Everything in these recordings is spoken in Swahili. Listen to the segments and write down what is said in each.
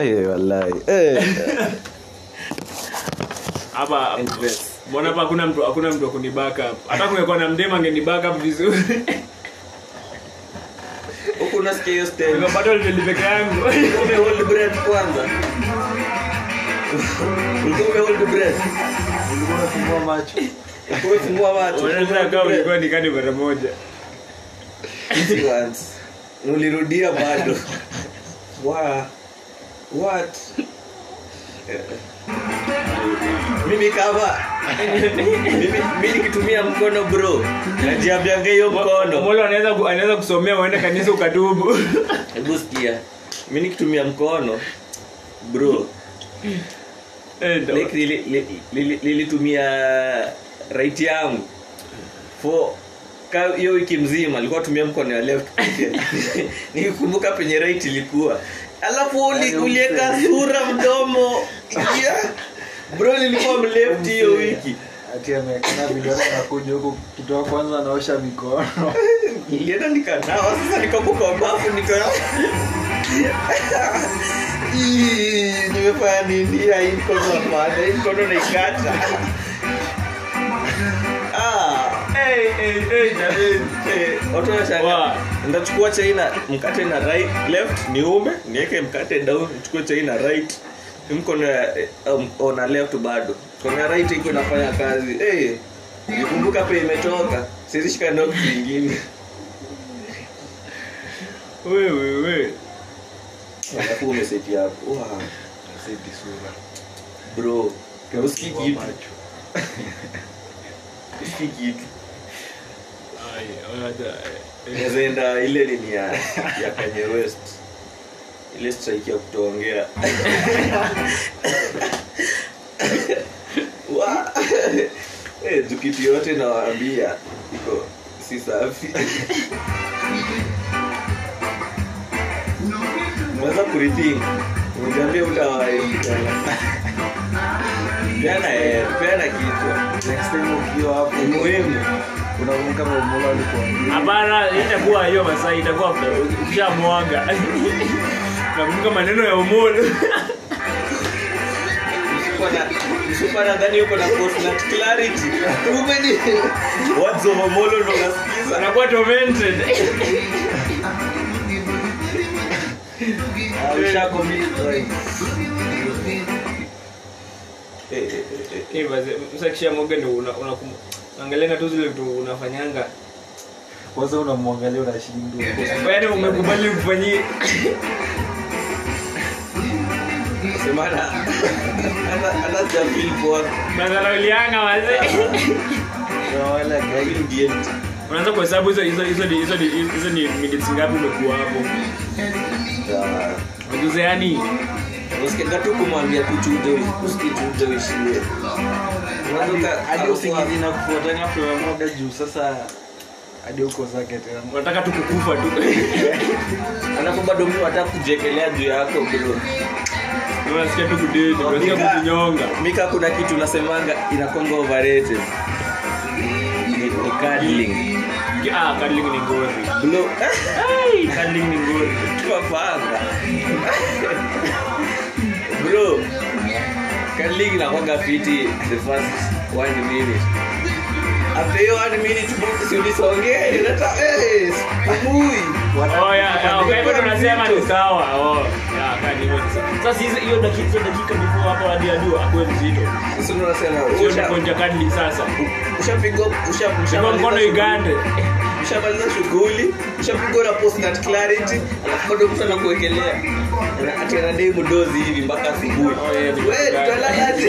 Eh, wallahi. Eh. hapa mbona hapa hakuna mtu hakuna hata kungekuwa na mdema angenibaka vizuri Huku unasikia hiyo stage. nikapata hoteli peke yangu Ume hold breath kwanza. Ulikuwa ume hold breath. ulikuwa unafungua macho Ulikuwa umefungua macho. unaweza kama ulikuwa nikani mara moja ulirudia bado Wa- what? Mimi kama mimi, mimi nikitumia mkono bro. Najiambianga hiyo mkono. Mmoja anaweza anaweza kusomea uende kanisa ukatubu hebu sikia. Mi nikitumia mkono bro. Eh, li, li, lili- li- li- lilitumia right yangu for hiyo wiki mzima alikuwa tumia mkono ya left nikikumbuka penye right ilikuwa alafu Yaani ulieka sura mdomo. Yeah. bro nilikuwa mleft hiyo wiki. Ati amekana vidole nakuja huku kitoa kwanza anaosha mikono. Nilienda nikanawa. Sasa nikapo bafu nika nimefanya nini? Hii mkono hapana hii mkono naikata ndachukua chaina mkate na right left niume niweke mkate down nichukue chaina right. Mkono um, ona left bado. Kona right iko inafanya kazi. Hey, nikumbuka pe imetoka sizishika zingine nyingine. Wewe wewe. Alafu umeseti hapo wow. Seti sura. Bro usikii kitu. usikii kitu Ai, wada, eh, Naweza enda ile nini ya, ya Kanye West. Ile strike ya kutoongea. Wa- Eh, yote nawaambia iko si safi. Unaweza kurithink uniambia utawae peana eh, peana kichwa. Next time ukiwa hapo ni muhimu unakumbuka mamola alikuambia. Hapana itakuwa hiyo masaa itakuwa ukishamwaga. Nakumbuka maneno ya umolo msupa nadhani uko na postnat clarity. Umeni words of omolo ndo nasikiza. Anakuwa tormented. Ah, usha commit crime. Eh, eh, eh, eh. Eh, basi, sasa kisha mwaga ndo una- unakum- tu zile vitu unafanyanga. Kwanza unamwangalia unashindwa yaani umekubali poa. nazalaulianga wazee unaanza kuhesabu hizo hizo hizo ni- hizo hizo ni minutes ngapi umekuwa hapo? Ujuze yani usikianga tu kumwambia tu chuje usikichuje Unatoka- hadi usingizi na kufuatana juu sasa hadi uko zake tena. Unataka tu kukufa tu. Alafu bado mtu hata kujekelea juu yako bro. Unasikia tu kudeti unasikia Mika- kujinyonga. Mika kuna kitu nasemanga inakonga overrated. Ni, cuddling. Ah cuddling ni ngori bro. Cuddling ni ngori cuddling inakwanga fiti the first one minute. After hiyo one minute bro, si ulisongee inata pumui yeah, yeah, hivyo tunasema ni sawa. Oh sasa hiyo dakika dakika before hapo hadi ajua akuwe mzito. Sasa tunasema kukonja cuddling sasa. Ushapigwa ushapigwa mkono igande. Ushamaliza shughuli. Ushapigwa na post that clarity. Alafu bado mtu anakuwekelea Ana- ati anadai mdozi hivi mpaka asubuhi. Oh, tutalalaje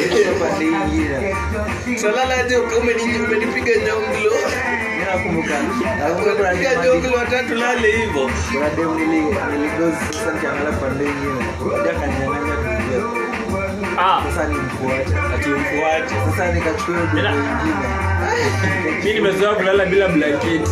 tutalalaje umenipiga piga jonglo watatu lale hivo. Kuna demu nilidozi sasa nikiangalia pande ingine akanyang'anya kuingia ah. Sasa nimfuate ati sasa nikachukua hiyo demu mimi nimezoea kulala bila blanketi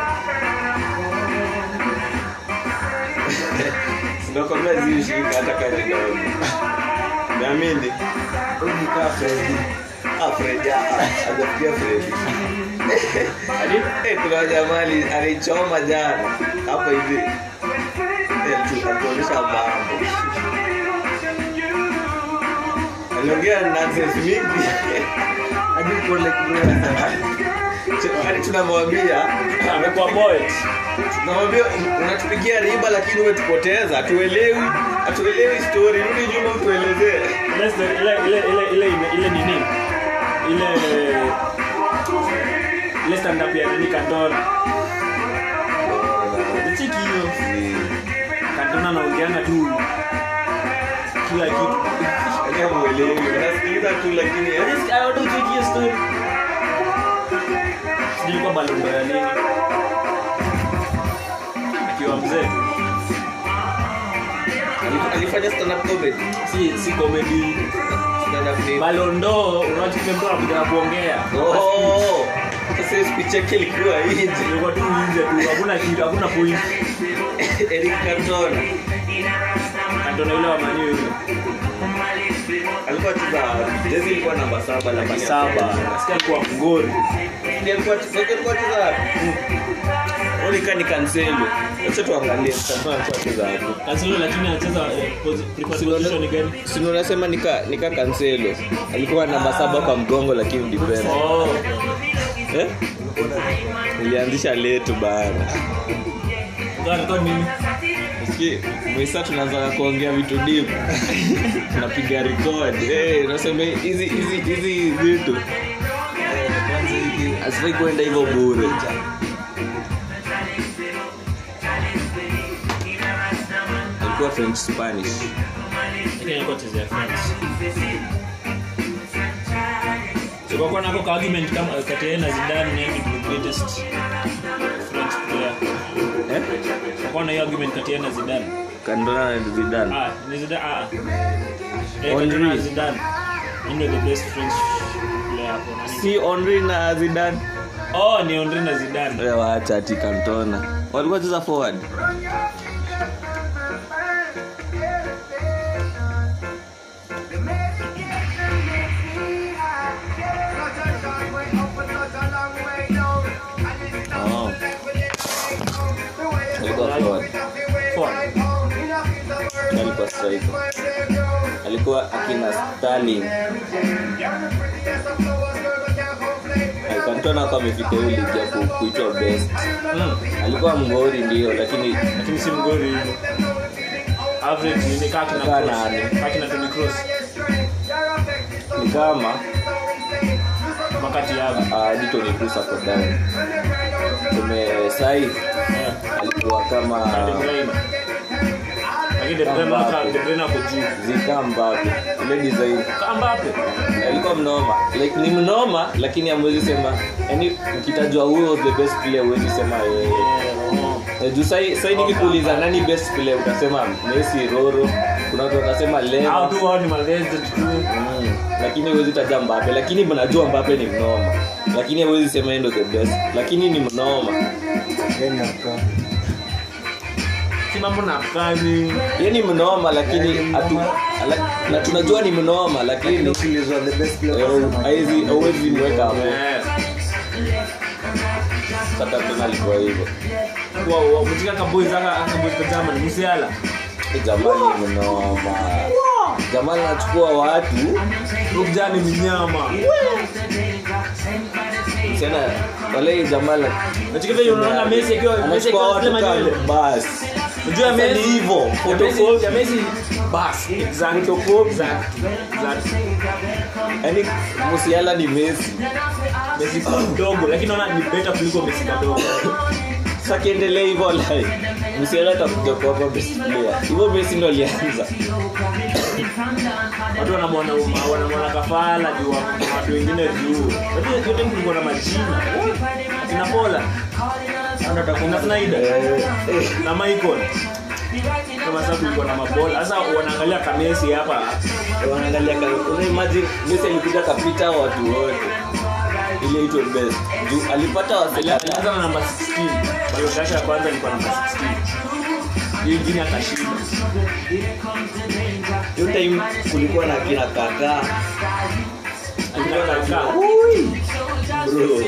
nita sinakwambia hata kazi ndogo naamini Huyu fredi ah, hajafikia Fred. Eh, kuna jamali alichoma jana hapo hivi tu- atuonyesha mambo aliongea nonsense mingi Hadi uko hadi tunamwambia amekuwa poet. tunamwambia unatupigia riba lakini umetupoteza hatuelewi hatuelewi story. Rudi nyuma utuelezee ile nini? Ile ile stand up ya nini Kantona cheki hiyo. Anaongeanga tu. Kila kitu. Yaani hamuelewi. Unasikiliza tu lakini eh, your story. Sijui kwamba balondo ya nini. Akiwa mzee. Ali- alifanya stand up comedy. Si si comedy. Stand up ni balondo unachukia mtu anakuja na kuongea. Oh sasa speech yake ilikuwa nje ilikuwa tu nje tu hakuna kitu hakuna point. Eric Cantona. Kantona yule wa mani yule. Alikuwa cheza jezi ilikuwa namba saba namba lakini nasikia alikuwa mgori Ndiye alikuwa alikuwa cheza Onika ni Cancelo acha tuangalie. Cantona alikuwa cheza Cancelo lakini anacheza posi- preferred position gani? Sino unasema nika nika Cancelo alikuwa namba saba kwa mgongo lakini defender. Oh. Eh? Letu bana. Ndio mwisa tunaanza kuongea vitu deep. Tunapiga record. Eh unasema hizi hizi hizi vitu asifai kuenda hivyo bure alikuwa french spanish. Kwa nako ka argument kama kati yeye na Zidane nani ndio greatest French player. Eh? Kwa na hiyo argument kati yeye na Zidane. Kandona na zidane. Ah ni Zidane ah eh. Cantona na Zidane. Ndio the best French hapo nani si henri na zidane. Oh ni Henry na Zidane. Wewe waacha ati kantona walikuwa cheza forward. Oh. Alikuwa forward. Forward. Alikuwa striker alikuwa akina stalin. Eh, kwa amefika japo kuitwa best. Mm. alikuwa mgori ndio lakini lakini si mgori. Average ni kaki na cross. nane. na Toni Kroos. Ni kama makati yao hadi Toni Kroos hapo ndani. Tumesai alikuwa kama De Bruyne lakini De Bruyne Mbappe. De Bruyne ako juu. Zika Mbappe. Ile design. Kama alikuwa mnoma. Like ni mnoma lakini amwezi sema yani ukitajwa who the best player huwezi sema yeye. Eh, juu sai sai nikikuuliza nani best player? Utasema Messi Roro. Kuna watu watasema au tu wao ni malegend tu. Mm. lakini huwezi taja Mbappe. Lakini mnajua Mbappe ni mnoma. Lakini huwezi sema yeye ndo the best. Lakini ni mnoma. Aka si mambo na kani yeye ni mnoma lakini ala- na tunajua ni mnoma lakini eh, hauwezi mweka hapo. Sasa tena alikuwa hivyo. Wa wa mtika ka boys aka aka boys ka Germany Musiala. Jamani mnoma. Jamani anachukua watu. Rukjani minyama tena wale jamani nachika vile unaona Messi akiwa Messi akiwa basi unajua ni hivyo, photocopy. ya Messi bas exact exact exact yaani musiala ni Messi Messi mdogo lakini naona ni better kuliko Messi kadogo sasa kiendelea hivyo lai musiala atakuja kuwapa best player hivyo Messi ndo alianza watu wanamwona wanamwona kafala juu watu wengine juu. Watu yote kulikuwa na majina. Akina Pola akina Snyder Eh, eh, na Michael. Kama sasa kulikuwa na mabola sasa wanaangalia kamesi hapa. Wanaangalia ka- una imagine Messi alikuja kapita watu wote. Ile ito best. Juu alipata wasela alianza na namba 16 hiyo kasha ya kwanza ilikuwa namba 16 hiyo ingine akashinda hiyo time kulikuwa na kina kaka kulikuwa na kina bro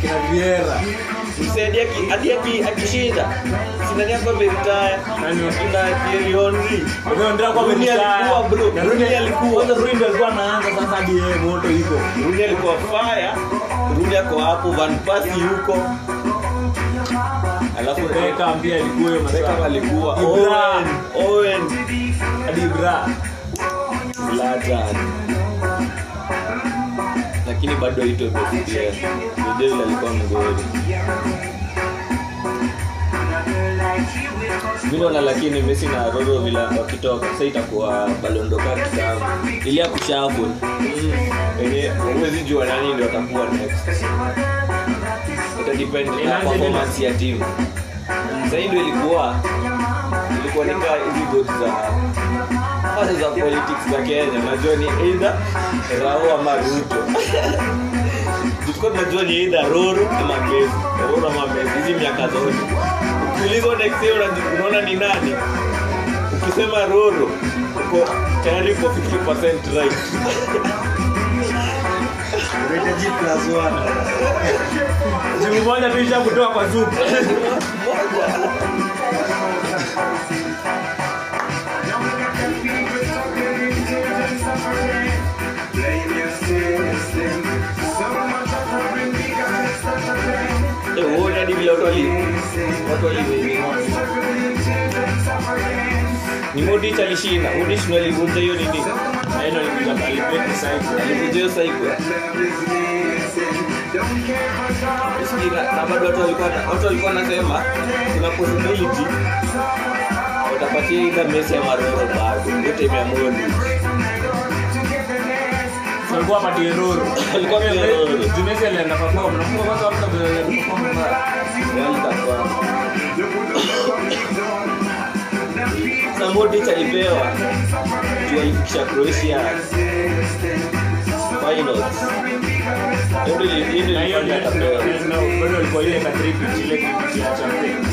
kina Vieira msaidia hadi aki- akishinda sinani hapa ameritaya Nani? kina Thierry Henry. Ndio ndio kwa Rooney alikuwa bro. Rooney alikuwa. Kwanza Rooney ndio alikuwa anaanza sasa hadi yeye moto iko Rooney alikuwa fire. Rooney ako hapo Van Persie yuko. Alafu Beckham pia alikuwa hiyo Beckham alikuwa Owen. Owen. Hadi Ibra. Zlatan lakini bado ito pia Vidal alikuwa mgori minaona lakini Messi na Roro vile wakitoka sasa itakuwa balondoka kitamu ili ya kushafu yenye huwezi jua nani ndio atakuwa next. Itadepend na performance ya timu sasa ndio ilikuwa ilikuwa nika hizi goals za hasa za politics za Kenya. Najua ni eidha Rao ama Ruto. Tulikuwa tunajua ni eidha Roro ama mezi Roro ama mezi hizi miaka zote. Ukiulizwa next year unaona ni nani? Ukisema Roro uko tayari uko 50% right. Jibu moja tuisha kutoa kwa zupu Eh, watu wali ni Modric alishinda. Modric ndio hiyo nini? Aenda alikuja alibreak cycle alivunja hiyo cycle na bado watu walikuwa na- watu walikuwa wanasema kuna possibility watapatia either Messi ama Roro bado yote imeamua ni alikuwa patie Alikuwa patie Jumesi alienda perform. Na kwa kwanza watu walienda perform Sasa Modric alipewa juu Croatia finals. Ndio ili- ndio na hiyo ilifanya akapewa. bado alikuwa ile ka trip ile ya champion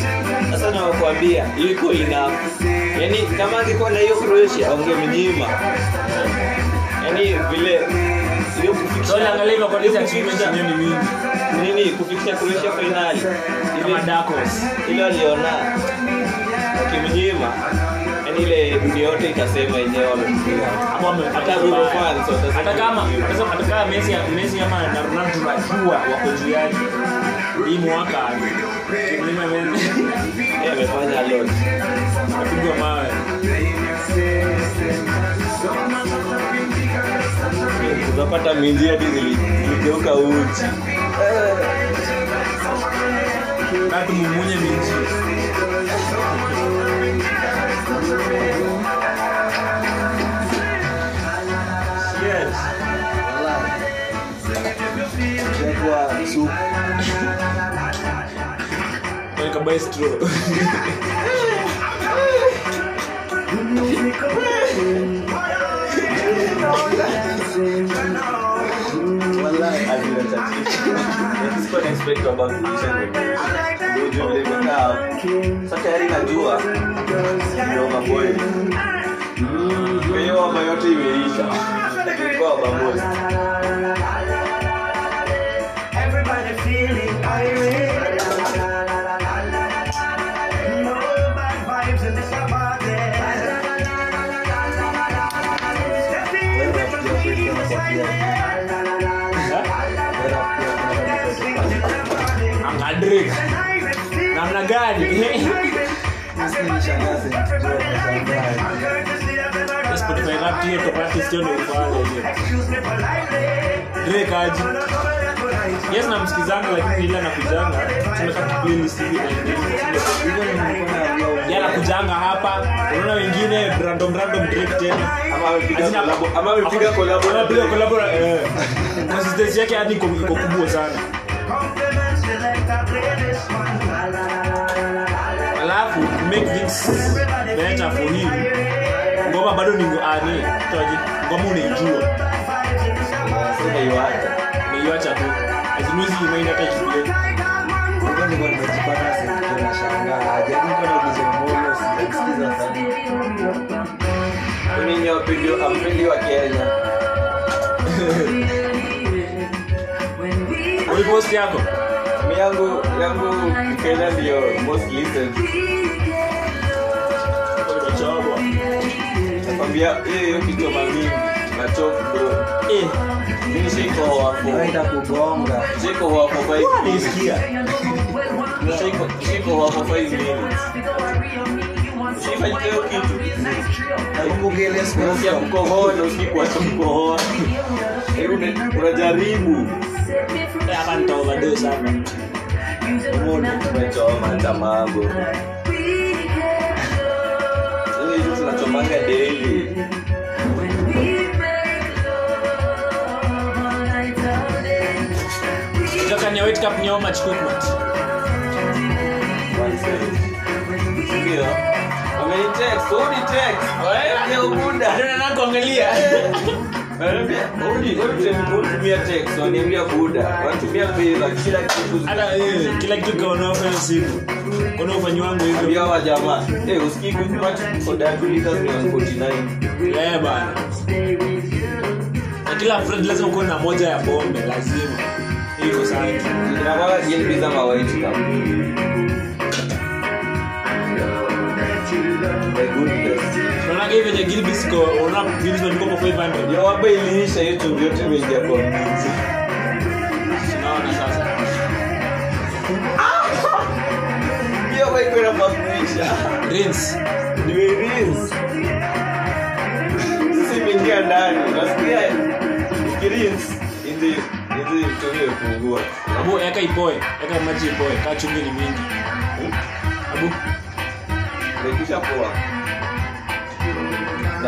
Sasa nawakwambia iko enough. Yaani kama angekuwa na hiyo Croatia wangemnyima. Yaani vile nini kufikisha Croatia finali. Ile waliona wakimnyima yani ile dunia yote itasema yenyewe wamemnyima hapo ame- Hata ame- Roro fans watasema hata kama ni- hata hata kama Messi Messi ama Ronaldo tunajua wako juu yake hii mwaka kimlima amefanya lot. Apigwa mawe utapata minji hadi zili- ziligeuka uchi. Na tumumunye minji yes Wallahi. Sikuwa na kwamba ndio ndio vile imekaa hapo. Sasa tayari najua ndio maboy hiyo ama yote imeisha ilikuwa wabamozi Everybody feeling irate. Kushangaa. Spotify rap hiyo hiyo ndio hiyo Drake aje yes lakini playlist hivi na hapa. Unaona wengine random random Drake tena. Ama amepiga eh. sana alafu make things better for him ngoma bado ni ani toje ngoma unaijua. Sema iwacha umeiacha tu azinuzi imeenda hata ikiplay Ndio nimejipata sasa nashangaa. Jadi niko na kizomolo sijasikiza sana. ni wapendi ampendi wa Kenya. Ulipost yako mi yangu yangu Kenya ndio most listened. Nakwambia hiyo hiyo kitoma mingi na bro. Eh. Mimi siko wako Naenda kugonga. siko wako 5 minutes. siko shiko wako 5 minutes. Shifanye hiyo kitu. Na kukohoa Unajaribu Eh, hapa nita overdose hapa umechoma tamago ile hizo tunachomanga daily. Kutoka ni wait cup ni how much quickmat ndio. Wamenitext unitext leo buda ndio nataka kuangalia tumia text waniambia buda wanatumia fedha kila kitu hata eh, kila kitu kaona fanya kuna ufanyi wangu hivyo. Ambia wa jamaa eh usikii kuipata soda ya 2 liters ni 149 eh bana na kila friend lazima kuwe na moja ya bombe lazima iko sana mawaiti kama unaona venye gilbis unaona views zilikuwa kwa 500 ya wapa iliisha yote imeingia kwa mlinzi sinaona sasa. Hiyo bike inafaa kuisha. Rinse nimerinse sisi imeingia ndani. Nasikia ikirinse hizi hizi tumie kufungua. Abu eka ipoe. Eka maji ipoe. Kaa chumvi ni mingi. Abu imekisha poa. Na-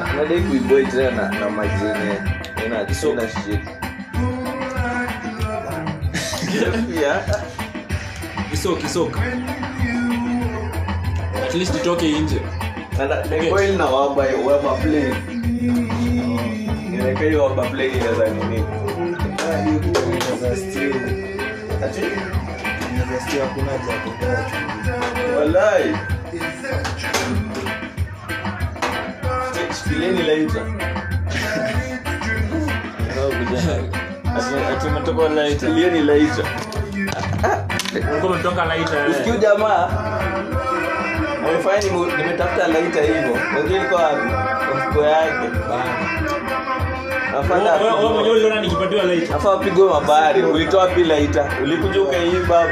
nadai kuiboi tena na- na maji yenye ina ina shit at least itoke nje. Na- play. Play inaweza nini? Inaweza steal. Inaweza steal hakuna kutoa walai shikilieni laita tumetoka shikilieni laita ulikuwa umetoka usikiu jamaa amefanya nimetafuta laita hivyo. Wengine wapi? Mfuko yake. Apigwe- uliona afa apigwe mabari. Ulitoa pi laita? Ulikuja ukaiba hapa.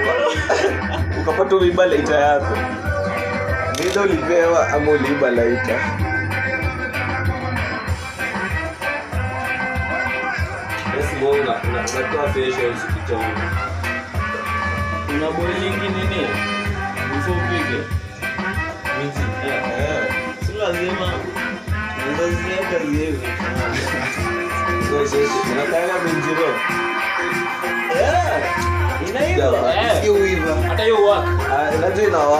Ukapata uiba laita yako. Mida ulipewa ama uliiba laita Esimonga, una- unatoa facial usikichonga. una boilingi nini before upige Eh. Si lazima unaziweka ziwe. So, so, so, unataka minjiro? Inaiva. Eh. Uiva. hata hiyo najua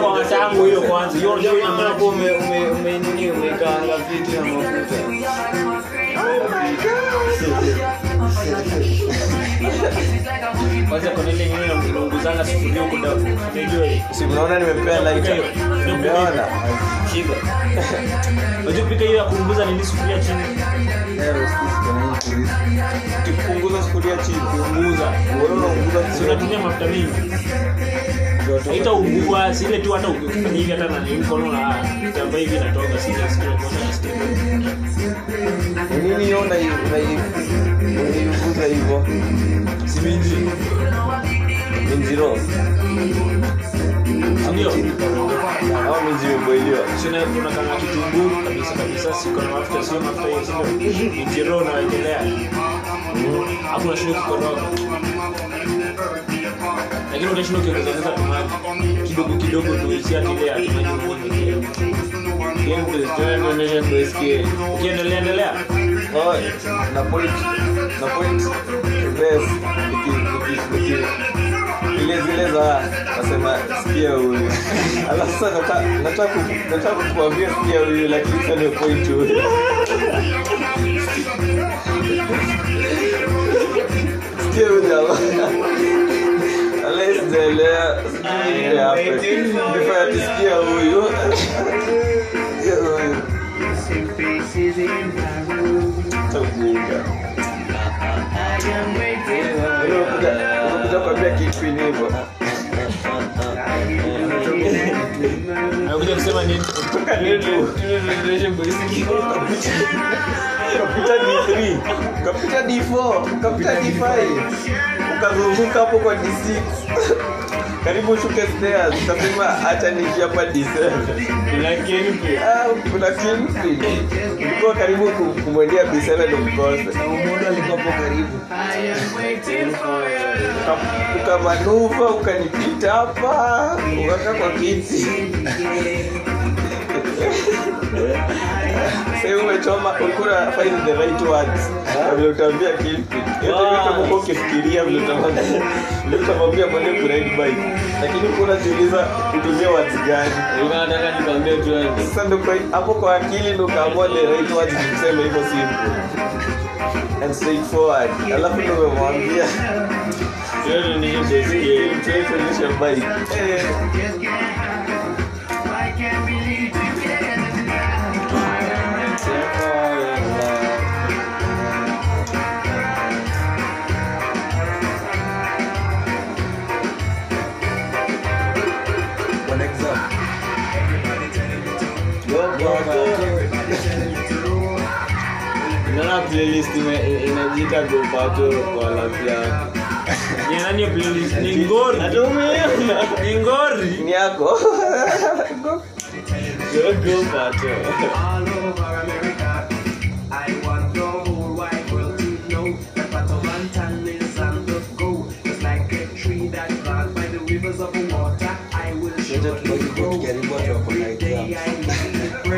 kwa tangu hiyo kwanza hiyo ndio ina Hapo ume- ume- ume- nini, umekaanga vitu na mafuta. kwanza kuna ile nyingine inaunguzana sufuria huko ndio mnaona nimempea lighter? Umeona? Shiba unajua pika hiyo ya kuunguza nini sufuria chini Leo sisi kuna hii kurisi. Ukipunguza sufuria chini. kuunguza Unaona unapunguza si unatumia mafuta mingi haitaungua si ile tu hata ukifanya hivi hata na mkono na kitambaa hivi inatoka si ile siku moja nasikia Ni nini hiyo na hiyo? unaiunguza hivyo? si minji. Minji Minjiro. Ndio. Au minji imeboiliwa? sina kuna kitunguu kabisa kabisa siko na mafuta sio mafuta hiyo sio. Injiro unawekelea hapo unashinda kukoroga. Lakini utashinda ukiongezeza tomato kidogo kidogo tu isi ati ile ati maji mingi ukiendelea endelea. Na point na point best niki niki niki ile zile za nasema sikia huyu. Alafu sasa nataka nataka kukuambia sikia huyu lakini sasa ndio point huyu. Sikia huyu jamaa. Sijaelewa sijui ile happen. Before ati huyu. Ujinga. Unakuja kuambia kitu hivyo Anakuja kusema nini? Kutoka nini? ukapita d3 ukapita d4 kapita d5 ukazunguka hapo kwa d6 karibu shuke stairs. Ukasema hacha niishi hapa d7 Ah, kuna kingpin ulikuwa karibu kumwendea b7 umkose. Umodo alikuwa hapo karibu. Ukamanuva ukanipita hapa ukaka kwa kiti. Umechoma ukura find the right words. Vile utaambia kingpin vile ukifikiria vile utamwambia mwende kuride bike. Lakini kuna jiuliza utumie words gani? Nataka nikwambie tu wewe. sasa ndo kwa hapo kwa akili ndo kaamua the right words kusema hivyo simple. And straightforward. Alafu ndo umemwambia Wewe ni basic. tuonyeshe bike eh Naona playlist inajiita gopato kwa lapi yako. Ni nani hiyo playlist? Ni ngori. Ni yako Go Go Pato. all over America.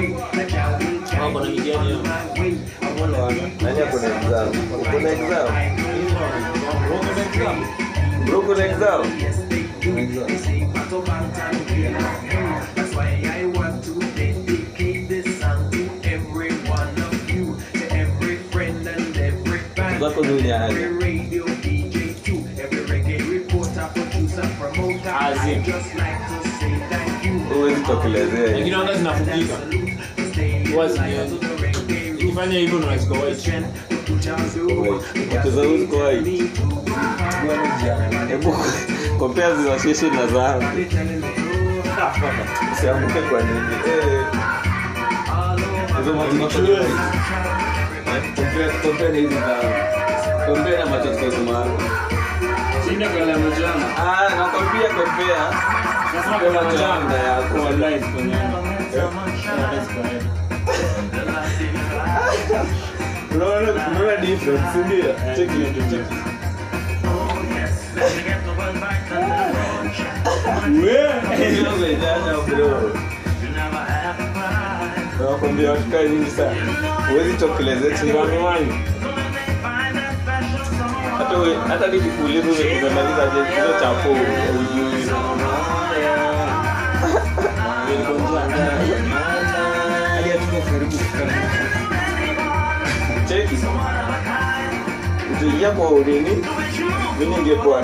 Wako na me mitihani on yao. my way. I wanna be nani ako na exam uko na exam bro uko na exam zako promoter. I Azim. huwezi tokelezea Lakini wanga zinafungika. Wazi. Ukifanya hivyo ndo unaziko white. Wakiza huwezi kuwa white. hebu kompea zinasheshe na zangu usiamuke kwa nini? Eh, kompea na hizi zangu kompea na majana. Ah, nakwambia kompea kwa la yako. Unaona difference nyingi sana. Huwezi hata nikikuuliza umemaliza ujui. Karibu. kufika. Cheki utaingia kwa ulini mi ningekuwa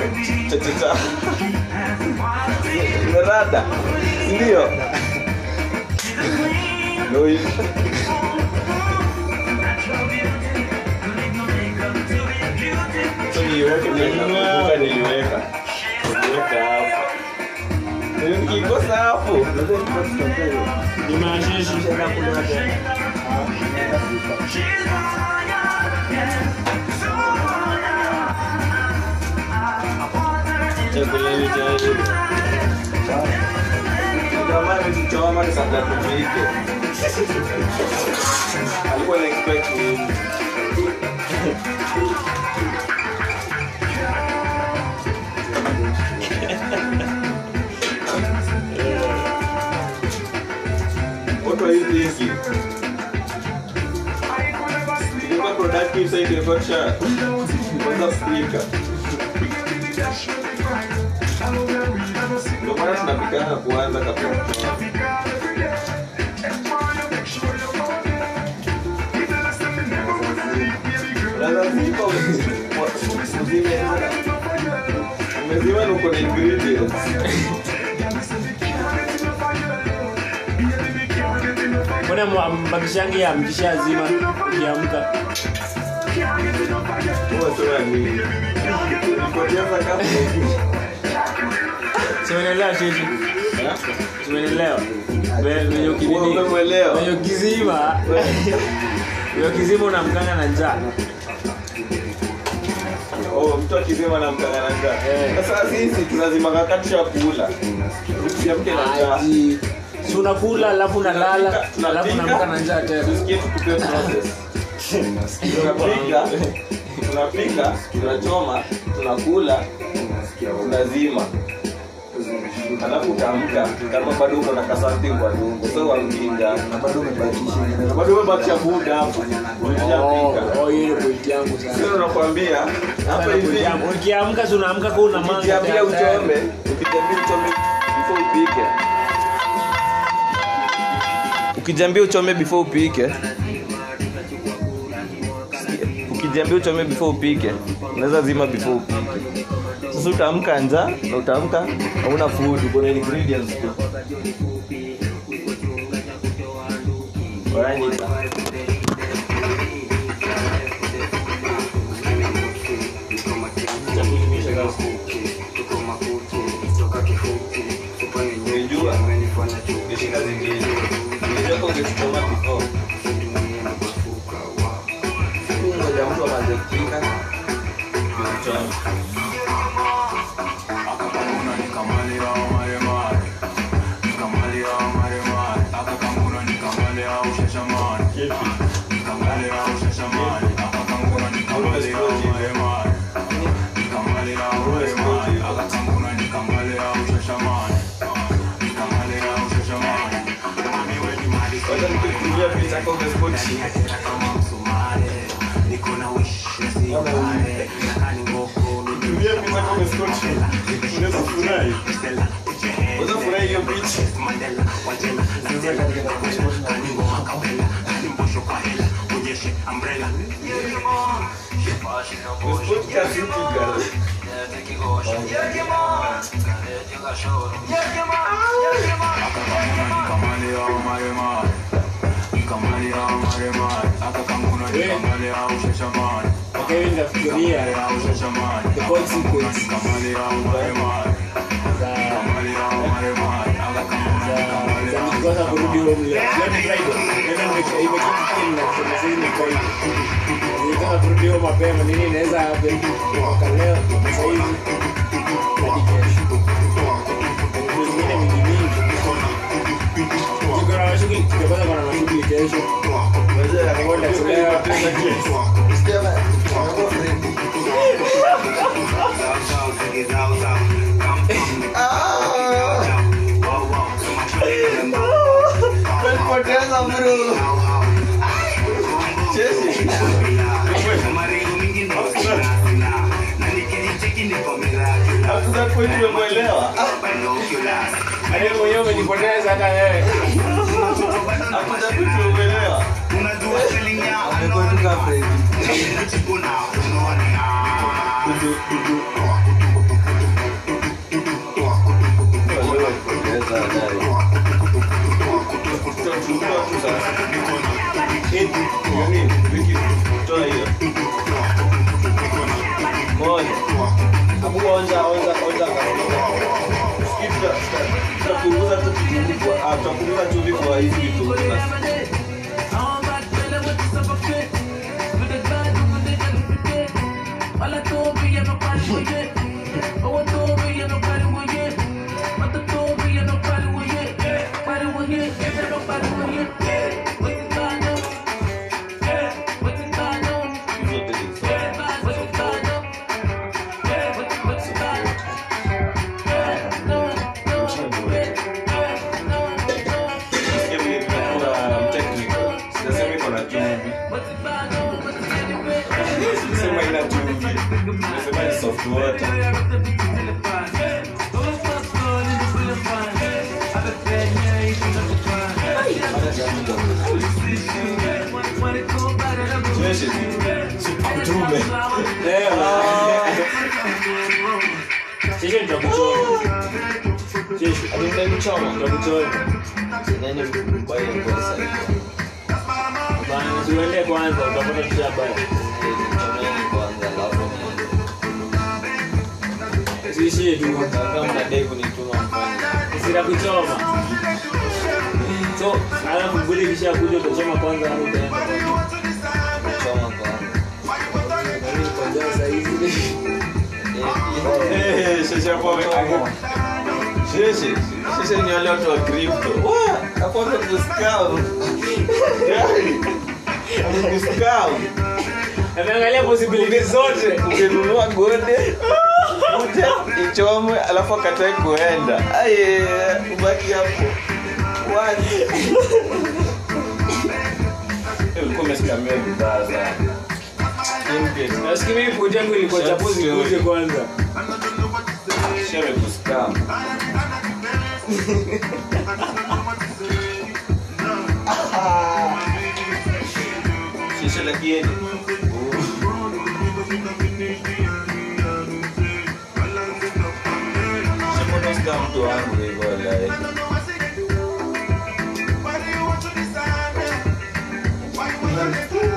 chachacha merada sindio Ndio. So niliweka. Nikikosa hapo. Nimeashishi. Chokoleti tayari. jamaa ametuchoma kabla tufike alikuwa na expect nini What were you thinking? Productive sasa ilikuwa tusha kwanza speaker. maana tunapikana kuanza kabla umezima na uko na ingredients. Mbona mbakishangi ya mkishazima ukiamka Ha? simenelewa venye Wewe ukinini ukizima ukizima unamkanga na njaa Oh, mtu akizima na mkangana njaa. Sasa sisi tunazimanga kati ya kula usiamke na njaa. Si unakula alafu unalala alafu unamka na njaa tena. Tusikie tukupie process tunapika tunapika tunachoma tunakula tunazima alafu utaamka kama bado uko na kasante kwa tumbo so wamjinga bado umebakisha muda hapo. Oh, oh, sio nakwambia. Hapa hivi. ukiamka si unaamka kwa una manga ukijiambia tayari. uchome. Ukijiambia before upike. Ukijambia uchome before upike ukijiambia uchome before upike unaweza zima before upike sasa utaamka njaa na utaamka hauna food uko ingredients tu. Unajua? Ungechukua nikupigia picha kwa umespoti. Nipigie picha kwa umespoti. Unaweza furahi. Unaweza furahi hiyo picha. Umespoti kazi tu girl. Okay, mimi nafikiria the consequence za za- za nikikosa kurudi home leo. Leo ni Friday. Leo nimeka- imekita chini na kusema sasa ni Friday. Nikikosa kurudi home mapema nini inaweza happen kutoka leo sasa hivi tulewa. Sikia bana, unakuwa friend. Umepoteza bro. Chesi. Hakuna umemwelewa. Hadi mwenyewe umejipoteza hata wewe. Hakuna point umemwelewa. Amekuwa tu kaa friend. Tutapunguza chumvi kwa hizi vitu zote of water. Слышите? Трубы. Течень Драгучева. Течень. А ты Драгучева? Драгучева. Сидание в бою. Бане, сюда не кwanza, utafuta kila baya. Niende tu. kama mnadai kunituma mfanye Sitakuchoma. So, alafu bure kisha kuja utachoma kwanza au utaenda. kuchoma kwanza Kwanza hizi Eh, sheshe hapo Sheshe, sheshe ni wale watu wa crypto. Wa, hapo amekuskam. Yaani. Ameangalia possibilities zote. Ungenunua gode uje ichomwe alafu akatae kuenda. Aye ubaki hapo. Waje. Eh, ulikuwa umeskamia vibaya sana. Nasikia mimi pointi yangu ilikuwa Short chapo kwanza. Sheshe usikam mtu wangu hivyo wallahi. Jackson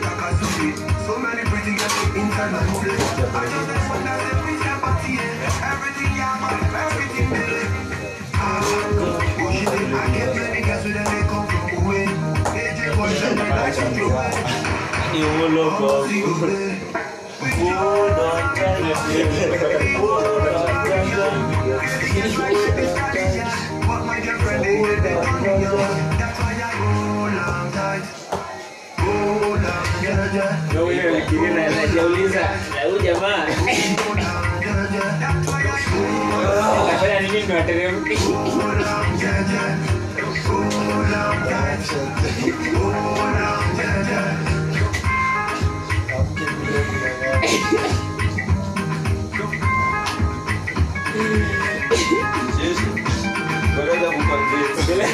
girls and they like Takasuki. So many pretty girls inside my bullet. I just want one that's a pretty party. Everything yeah man, everything there. Ah, oh shit, I get plenty girls with them they come from away. AJ boys and they like to throw away. Ni ulo kwa Hold on tight. Hold on But my dear friend, they hate the That's why I hold anafanya nini ndo ateremke? on, yeah,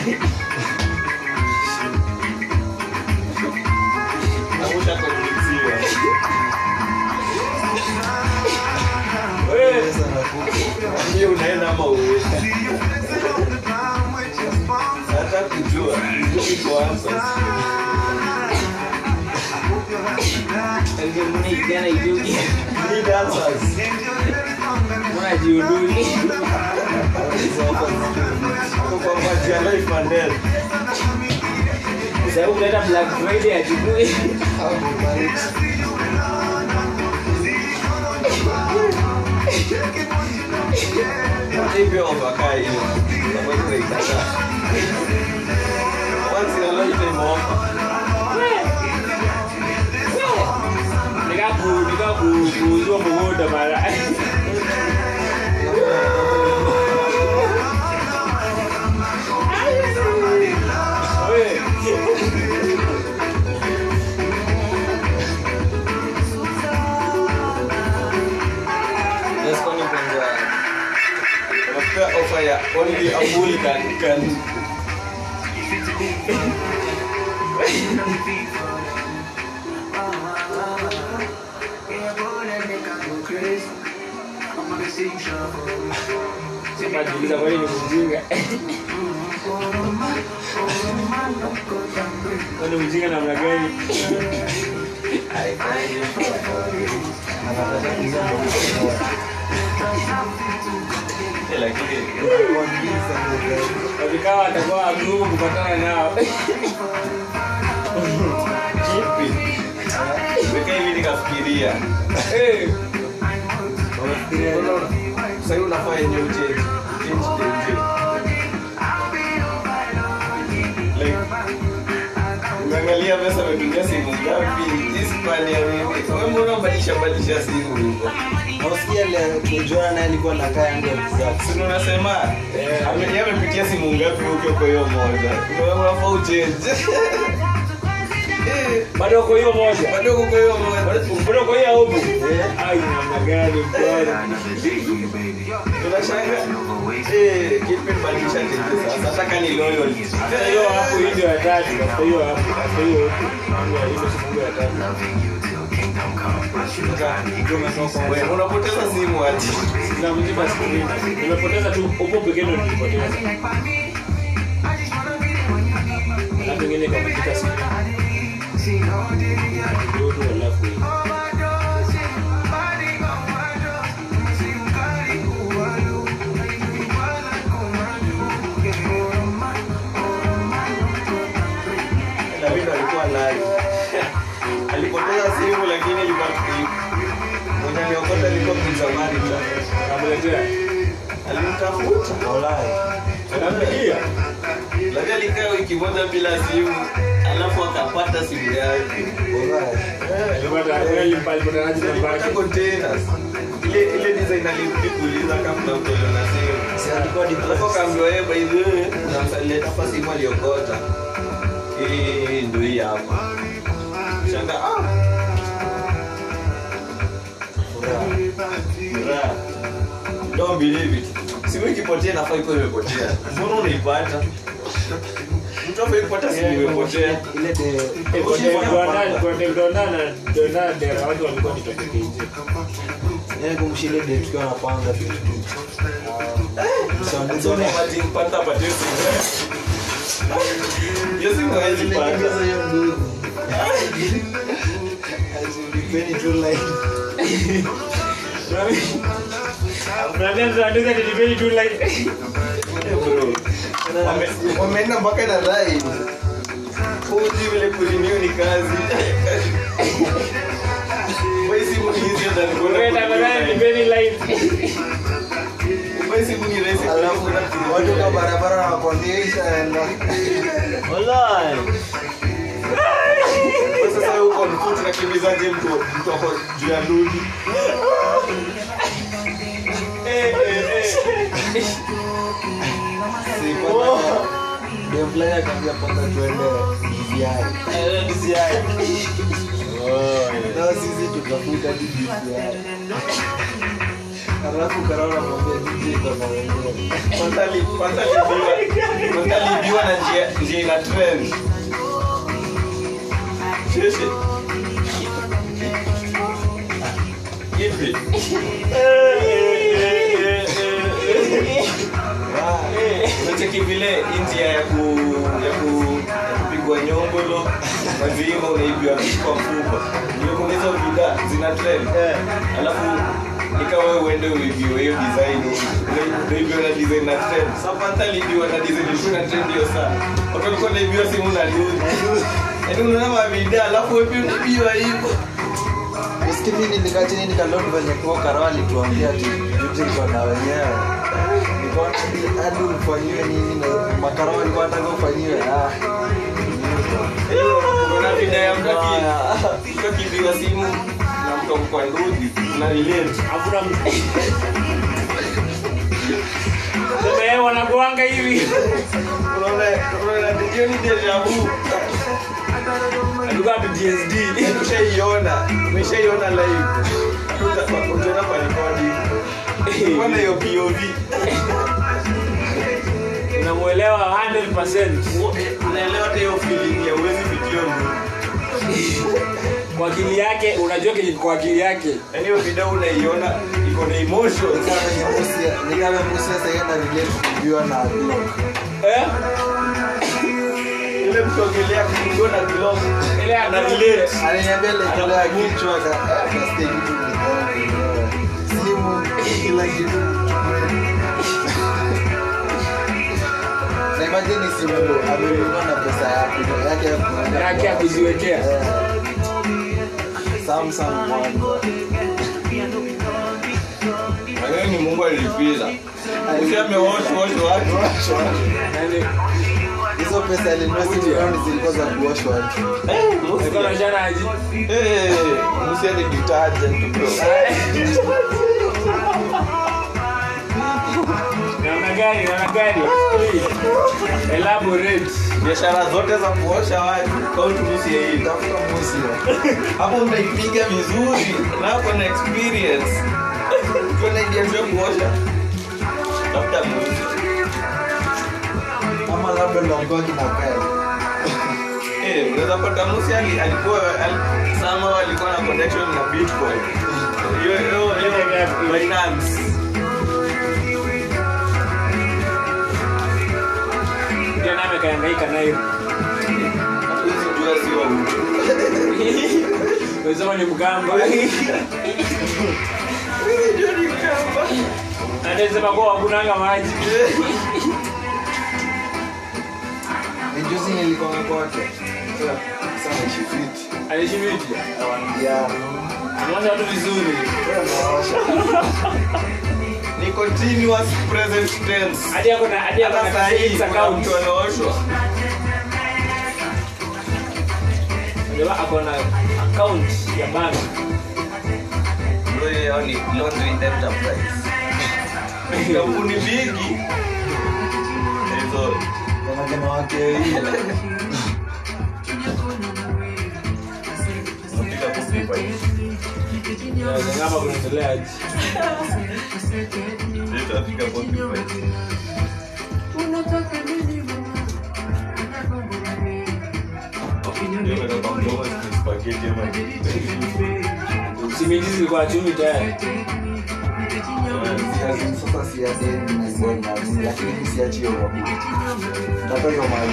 yeah. Ground with your palms. Hata kujua iko hapa. Hope you're happy now. ndio mbona kijana ijuki? Need answers. Angel, let it come and Mbona jiudui? Kwa kumpatia life and death. Sababu kuleta Black Friday achukui. Hivyo wakaa hiyo Sababu tunaikataa. Once in a lifetime offer. Nika ku nika ku kuuzwa mmoja mara. Unapea offer ya only a bull can can sema jiuliza kwani ni mjinga. Kwani mjinga namna gani? Eh, lakini Wakikawa watakuwa ngumu kupatana nao. kipi? Weka hivi nikafikiria. Sahii unafaa yenye uchange change denje umeangalia pesa ametumia simu ngapi hispania wewe mbona badilisha simu hivyo Nausikia ile tulijuana naye alikuwa nakaa yangu exact. Sino unasema? Ame- amepitia simu ngapi huko kwa hiyo moja? Wewe unafaa Eh, bado kwa hiyo moja? Bado kwa hiyo moja. Bado kwa hiyo huko? Ai namna gani bwana. Tunashanga eh kipi badilisha change sasa? nataka ni loyal hiyo hapo hiyo ya tatu hiyo hapo hiyo hiyo ya tatu unapoteza simu ati. Na mzima screen nimepoteza tu upo pekee nilipoteza. Na pengine screen kidogo alafu alikuwa mzamani alimtafuta Walai. Nampigia. lakini alikaa wiki moja bila simu alafu akapata simu yake ile ile design alikuuliza mtu aliona simu Si alikuwa depressed. akaambiwa yeye by the way unamsalia hapa simu aliokota hii ndio hii hapa shanga ah Furaha. Don't believe it. Simu ikipotea nafaa iko imepotea. Mbona unaipata? Mtu afai kupata simu imepotea. Watu walikuwa ni topic nje. Kumshilia de tukiwa napanga vitu. Sound So ni ati mpata apatie simu. Hiyo simu hawezi pata. Nilekeza hiyo ndugu. Azulipeni tu Wameenda mpaka na rai uji vile kurenew ni kazi. Watu kwa barabara wanakwambia ishaenda. Sasa wewe uko on mtu mtu ako juu ya luli? Fulani akaambia kwanza tuende DCI. Na sisi tukafuta DCI. Alafu Karol anamwambia DJ iko na. Kwanza li- kwanza libiwa- kwanza libiwa na njia- njia ina trend. Sheshe. Hivi. Unacheki vile njia ya ku ya ku kupigwa nyongolo mazima unaibiwa kwa mfuko. Ndio kuna hizo bidhaa zina trend. Alafu nikawa uende uibiwe hiyo design. Unaibiwa na design na trend. Sapanta panta libiwa na design ilikuwa na trend hiyo sana. Watu walikuwa naibiwa simu na luni yaani unaona mabidhaa alafu wewe pia unaibiwa hivyo. Mimi nilikaa chini nikaload venye kwa alituambia ati DJ kwa na wenyewe. Hadi- ufanyiwe nini na makarao alikuwa ufanyiwe. Ah. kuna bidhaa ya mtu aki- simu na mtu kwa ndudi na relate Hakuna mtu. Sema wanakuanga hivi. unaona unaona ndio ni deja vu Alikuwa hapo DSD. Yaani umeshaiona live Uta- kwa rekodi kwana hiyo pov Unamuelewa 100% unaelewa hiyo feeling ya uwezi fikia kwa akili yake, unajua kenye kwa akili yake. yaani hiyo video unaiona iko na emotions Nikaa venye Musia- sasa yeye relate kujua na Glock. Eh? ile mtongelea kujua na gloves Ile ana relate ananiambia ile nilitolea kichwa ka- kitu nikaona mwenyewe. Simu kila kitu. Imagine simu amenunua na pesa yake yake. Eh. Samsung. Lakini ni mungu alilipiza usi amewash wash watu Yaani, hizo pesa alinunua si milioni zilikuwa za kuwash watu Eh, aje? Eh, detergent bro gani, namna gani? Elaborate. biashara zote za kuosha watu kaunti Musi hii tafuta musi hapo mtaipiga vizuri na hapo na experience kuna idea ya kuosha tafuta Musi ama labda ndambiwa kinapenda Eh, unaweza pata Musi ali- alikuwa al- sama alikuwa na connection na Bitcoin. Hiyo hiyo hiyo Binance. Akahangaika nayo. Unasema ni mgamba. Anasema kuwa wakunanga maji. Juzi nilikuwa kwake. Ya. Anaanza watu vizuri. Ni continuous present tense. Hadi hapo na hadi hapo na kuna account. anaoshwa. Ndio ako na account ya bank. Ndio hiyo ni laundry enterprise. Kampuni bigi. Hizo Wanajama wake ile. Ndio nataka mdomo ni spaghetti ama chumi tayari. Sasa siasa hii ni mbona, lakini siachi hiyo wapi. Nataka hiyo mali.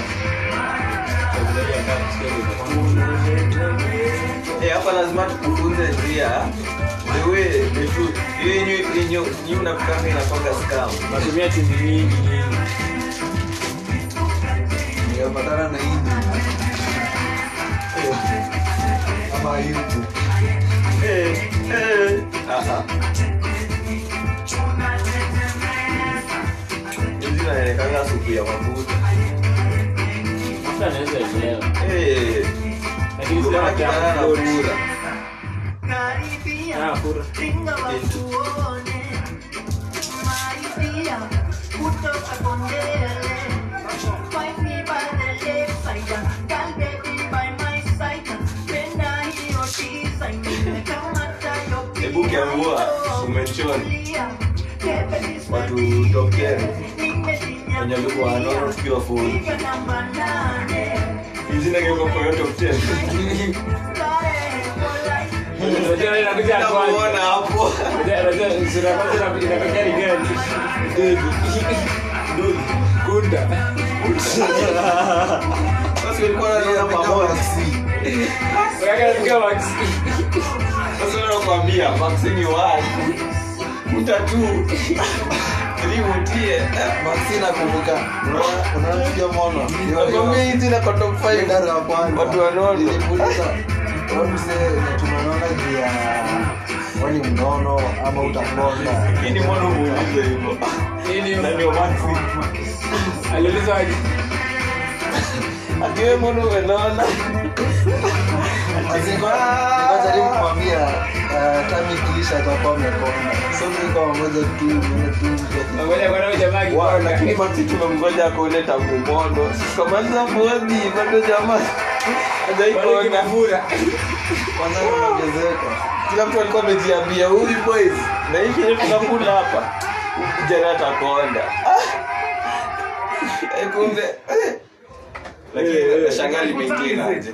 Eh, hapa lazima tukufunze njia the way the hiyo yenye yenye yenye unapikanga inakwanga scam Natumia chumvi nyingi nyingi. Nikapatana na hii. Ama yutu. eh eh ah ah hizi naonekana supu ya mafuta Mafuta anaweza elewa. eh hebu kiambua umechoni watu tokeni wenye walikuwa wanaona tukiwa full hizi nageuka kwa yote 10 Unajua inakuja ya kwanza. hapo Unajua sura ya kwanza ni gani? Dudu. Gunda. sasa walikuwa wanaona pamoja Unataka kupiga max. Sasa nakwambia vaccine one kuta tu ili utie Maxi nakumbuka. Unaona- unaona tukio mono? Nakwambia hizi na kwa top 5 dara ya kwanza. watu wanono Nilimuuliza, tunaona juu ya wewe mnono ama utakonda. lakini mbona muulize hivyo Nini? na ndio maxi Aliulizwa aje? akiwe mbona umenaona Nikajaribu kumwambia tami atakuwa amekonda. So nilikuwa pamoja tu, nione tu mtu Ngoja kwa nini jamaa Wow, akikonda? lakini maxi tumemgoja akuone tangu mondo kamaliza mwezi bado jamaa Kwani hajaikuona aki- kinafura? kwanza kuongezeka. kila mtu alikuwa amejiambia huyu boys na hii kenye tunakula hapa kijana atakonda kumbe lakini shangaa limeingia aje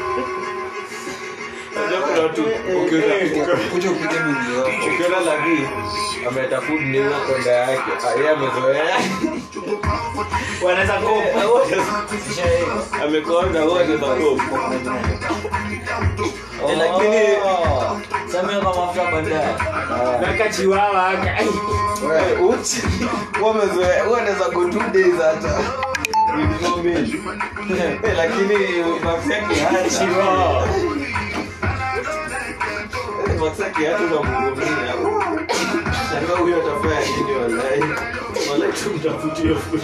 Unajua kuna Kuja upige mwili wako. ukiona lagi ameleta food ni hiyo konda yake yeye amezoea Wanaweza kopa. amekonda wote za kopo Eh, lakini Sasa kwa mafuta baadaye. naka chiwawa aka. Uchi. Wamezoea, wewe unaweza go two days hata. Lakini mafuta yake hata. Eh, hata unamhurumia. Shangaa huyo atafanya nini wallahi? Wallahi tumtafutie food.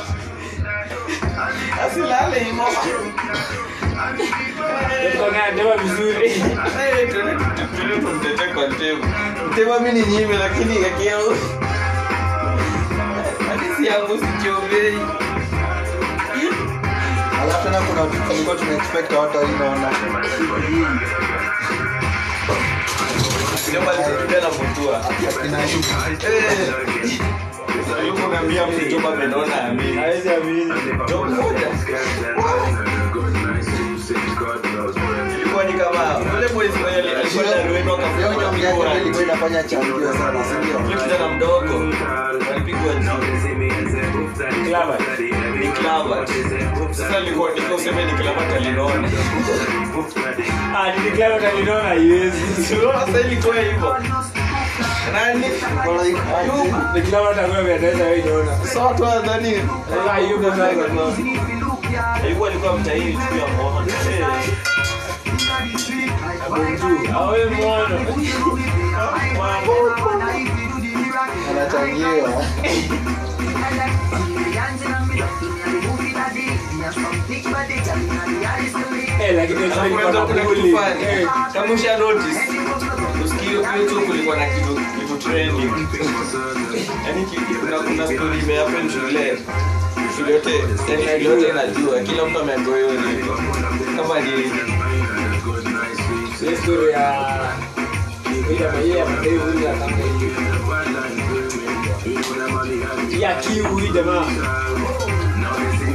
Asilale hivyo. Vizuri. Tumtetee kwa Ntema. Ntema mimi ni nyime lakini yake yao. Yangu sichomei. Alafu tena kuna tulikuwa tunaexpect watu inaona. Akina Eh. Mtu Joba amenona amini. Hawezi amini. Joba moja. Ilikuwa ni kama ule boys mwenye alikuwa na akafanya mjua. Ilikuwa inafanya champion sana, si ndio? Kijana mdogo alipigwa juu. Clever. Ni Clavat. Sasa alikuwa useme ni Clavat alinona. Ah, ni Clever alinona haiwezi. Sasa ilikuwa hivyo. Ayubu alikuwa mtahiri juu ya Mohamed. Eh. Awe mwana. Anachangiwa. Eh, Kama usha notice. Usikio YouTube kulikuwa na kitu kitu trending. Yaani kuna kuna story imehappen shule. Shule yote, yaani yote inajua. Kila mtu ameambiwa hiyo ni kama ni ile story ya ya hii. Kiu huyu jamaa.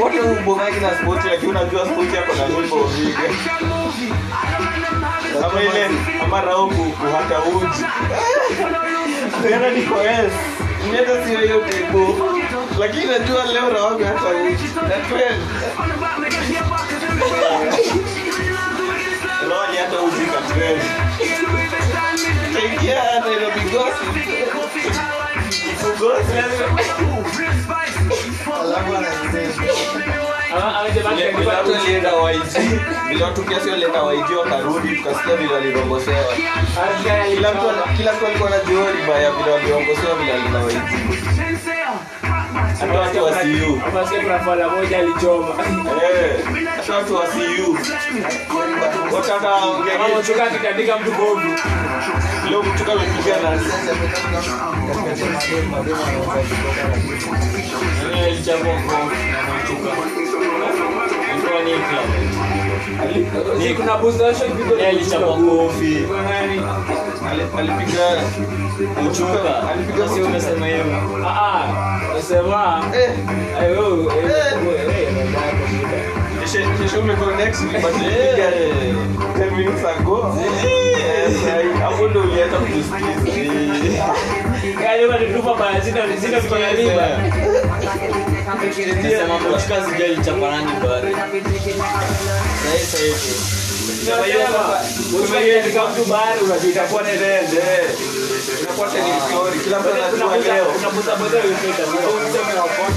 Wote ubomaki na sport lakini unajua sport yako na wimbo uviga. Kama ile ama rauku kuhata uji. Tena niko yes. Nienda sio hiyo tebo. Lakini najua leo rauku hata uji. Na hata uji ka trend. Nairobi gossip. Vile watu walienda kiasi walienda YG wakarudi tukasikia vile walirombosewa kila mtu alikuwa na jioni baya vile walirombosewa vile alienda YG hata watu wa eh hata watu wa CU. Wote ongea mchoka akitandika mtu bovu. Leo mtu kama na ni club Ni kuna booster shot alichapa kofi. Alipiga uchuka alipiga Sio unasema hiyo Ah ah. Nasema eh ayo eh Eh. eh eh Me for next week, but nilipiga 10 minutes ago. Yes, I- hapo ndo ulianza kutusikiza. Yaani wanatupa baya zina zina kufanya riba. Nasema mchika sijali chapa nani bari. Sasa hivi.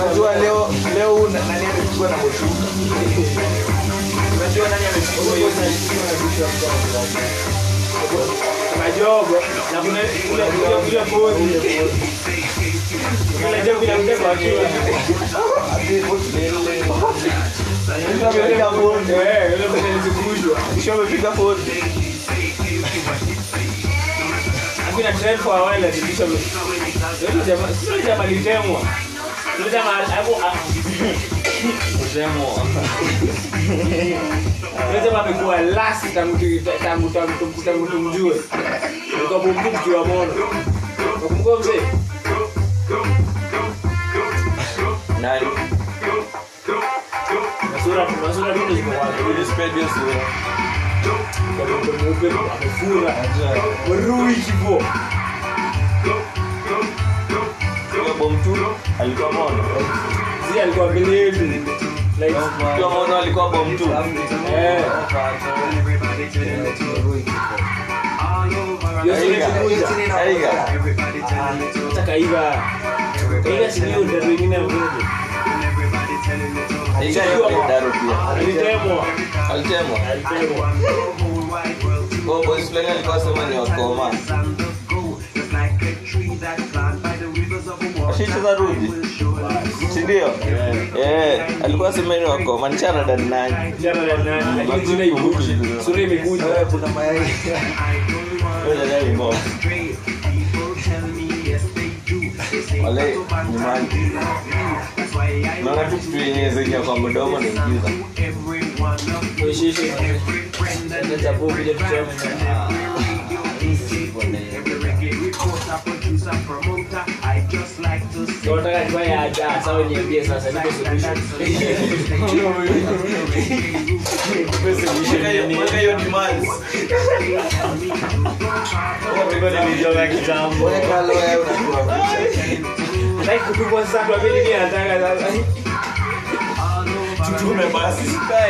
Unajua leo. leo amepigwa na Moshuka. Majogo na kuna yule jamaa amekuwa lasi tangu tangu tangu tangu tumjue. Kwa kiwa mono. Unakumbuka mzee? Nani? sura sura sura. kwa amefura rui alikuwa mono. alikuwa vile hivi like alikuwa bomtu. eh hata kaiga kaiga si hiyo ndio wengine ambao Aiga yuko Daro pia. alitemwa Alitemwa. alitemwa Oh, boys fulani alikuwa sema ni wakoma. Ashicheza rudi. Si ndio? Eh, alikuwa semeni wako manchara ndani nani. jana na nani lakini imekuja sura imekuja kuna mayai? Wale ni. Naona tu kitu yenye zenye kwa mdomo ni giza. Mwishishi. Ndio chapo kuja tuseme na Tunataka tufanye aja sawa niambie sasa niko solution. Kutupwa sasa kwa mimi nataka sasa. Tutume basi.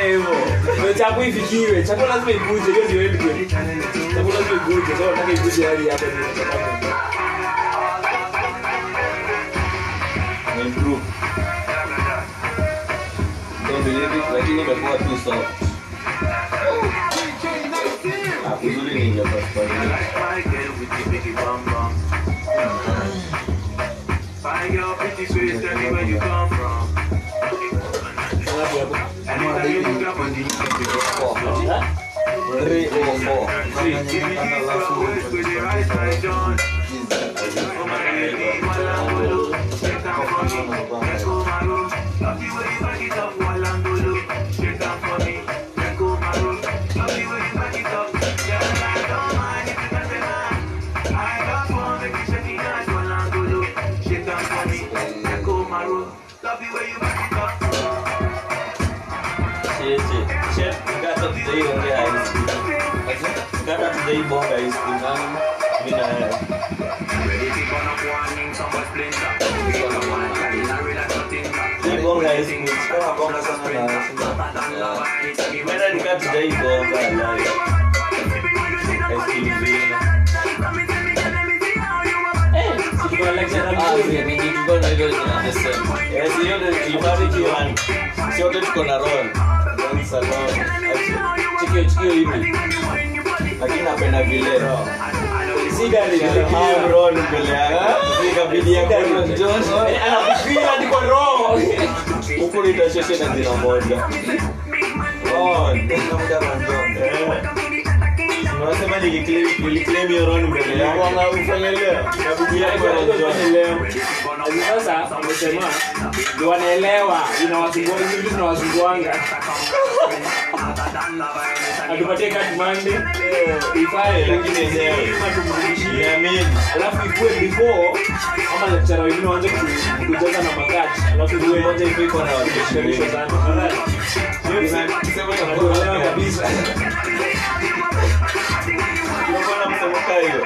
Hivyo. Ndio ifikiwe. Chapo lazima ikuje hiyo ndio end game. Lazima ikuje. Sasa nataka ikuje hadi hapa Don't believe it, lakini imekuwa too soft. Ah, uzuri ni ingepaswa. Three or four. Shit, shit. Shit, tukata tutaiongea high school. Tukata tutaibonga high school. Mimi na wewe. Tuibonga high school. Sikuwa bonga sana na wewe. Mimi nikaa tutaibonga live. High school nzima. Kwa lecture Yes, hiyo ndio tulifariki one. Si wote tuko na roll. One salon. chikio chikio hivi. Lakini napenda vile. Si gari Hiyo roll ya kwa Josh. Anakupiga hadi kwa roho. Huku nitasheshe na jina moja. Unasema niliclaim hiyo roll mbele yake. Ikabidi ya kwa Josh. sasa wamesema wanaelewa inawasumbua vitu tunawasumbuanga atupatie kati mande ifae Lakini Niamini. alafu ikue before ama lecturer wengine waanze kujaza na makati alafu iwe Moja iko iko na watu sana. Tafadhali. Sema Tunaelewa itakuwa kabisa. Unakuwa na msemo kaa hiyo.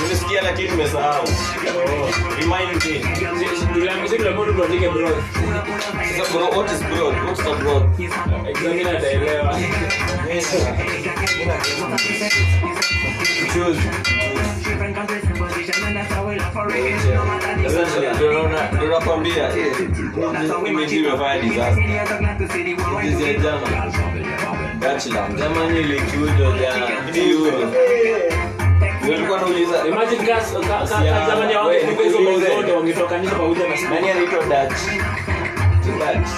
nimesikia lakini nimesahau. Examiner ataelewa. Nakwambia, eh, mimi ndio nimefanya disaster. Hizi ya jana. Bachelor. Jamani ilichujo jana. Ndio nilikuwa nauliza. Imagine ka- zamani wewe, wangekuwa hizo bao nikuulize. zote wangetokanisha pamoja na Nani anaitwa Dutch? Dutch.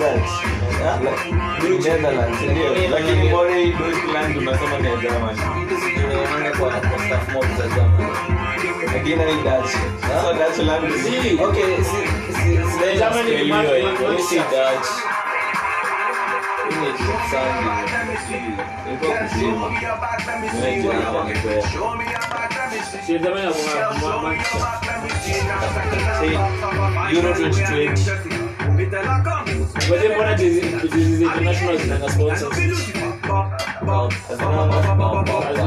Dutch? Ah. Lakini Morey Deutschland unasema ni. Tunaonanga kwa kwa staff mob za Germany. lakini ni Dutch sasa Dutch land Si. okay si si Germany ni Germany Germany. ni si Dutch ni Sandy ilikuwa kusema Nigeria wanipea Si Germany ya kwa- kwa- Manchester. Say, Euro 2020 Wewe mbona jezi jezi za international zina sponsors?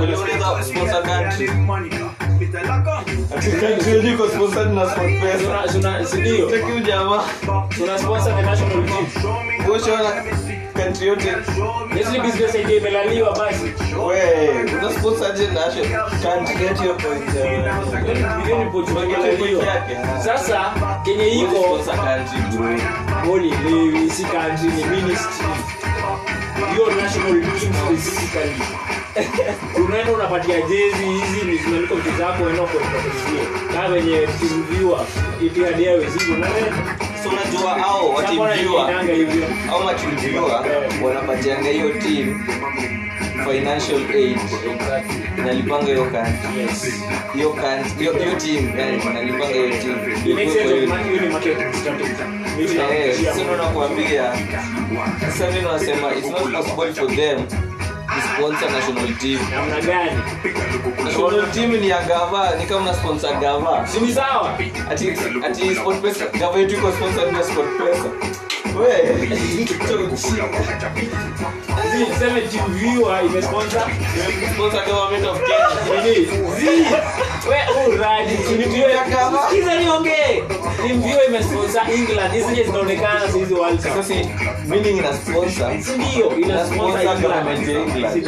Uliuliza sponsor country. Ati country sponsored na Tuna tuna si ndio? Cheki huyu jamaa. Tuna sponsor the national team. Ushaona country yote. Nestle business idea imelaliwa basi. We, una sponsor aje national country yetu hiyo point. Milioni Portugal imelaliwa. Sasa Kenya iko Sponsor country bro. Holy si country ni ministry. Hiyo national team specifically. Unaenda unapatia jezi hizi ni zimeandikwa vitu zako team viewer ipiadia wezigo na wewe. So unajua au matimjua wanapatianga hiyo team financial aid inalipanga hiyo country. Hiyo country, hiyo hiyo team yani inalipanga hiyo team. It makes sense of money when you market strategy. Maybe na kushia sasa mwana. nakwambia sasa mimi nasema it's not possible for them sponsor national team. Namna gani? national team ni ya gava ni kama na sponsor gava. Si ni sawa? ati ati sport pesa. Gava yetu iko sponsor na sport pesa. Tuseme team viewer imesponsor sponsor government of Kenya nini? Zi, we uradi, si ni viewer ya Kama. Sikiza niongee. Team viewer imesponsor England. Hizi zinaonekana hizi World Cup. sasa meaning ina sponsor ndio? Ina sponsor government ya England.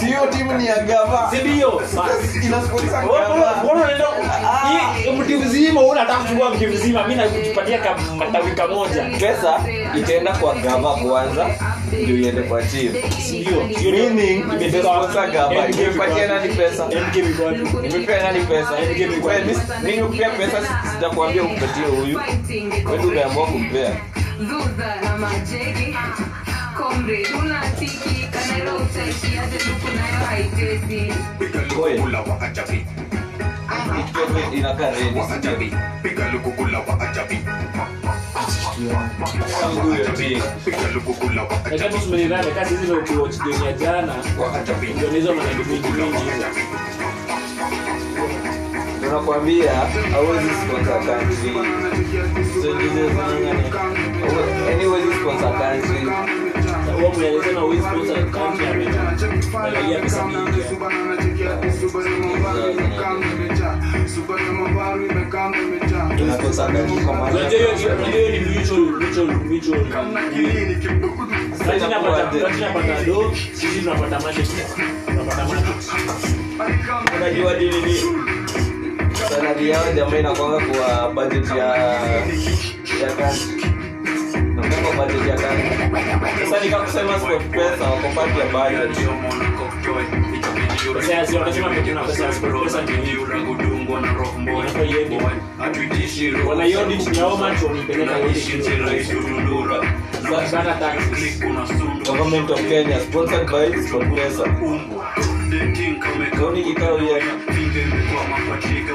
Sio timu ni ya gava ndio? Ina sponsor gava mbona unaenda mti mzima unataka kuchukua mti mzima mimi nakupatia katawi kamoja pesa itaenda kwa gava kwanza ndio iende kwa team ndio meaning imesponsor gava imepatia nani pesa MK Nimepea nani pesa? Mimi kupea pesa sitakwambia umpatie huyu. Wewe umeamua kumpea. Na majegi. Komre, unatiki nayo haitezi. Wewe, inakaa kasi jana ndio hizo maneno mingi mingi. Hizo. Tunakwambia hauwezi sponsor country so ndizo zinang'ani yani huwezi sponsor country Huwa mnaelezana huwezi sponsor country amelalia pesa mingi. hiyo ni mutual mutual mutual. Platina pata platina pata do, sisi tunapata market. Tunapata market. unajua nini ni salari yao jamaa inakwanga kwa budget ya ya country Nakwanga budget ya country sasa nikakusema sport pesa wako part ya budget. Government of kenya sponsored by sport kauni kikao ya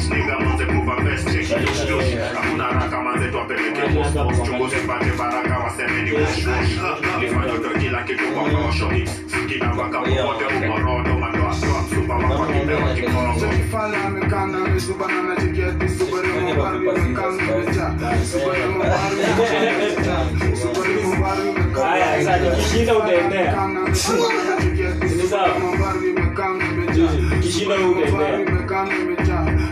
mafukuru bitch nigga manze kuva best check it out hakuna haraka manze tuwapeleke post chunguzi pate baraka waseme ni ushush lifanya utoe kila kitu kwa kosho kina baka popote umorodo mandoa doa msupa wako kipewa kikongo Haya, sasa ukishinda utaendea. Ni sawa. Ukishinda wewe utaendea. Akishinda na utafuta mtu wa kuendea. Jamani mgumu huyu. Ah, wewe ni best man. Hiyo proportion hiyo. Proportion 50-50. Nazi 50-50. Yeye ndio kwa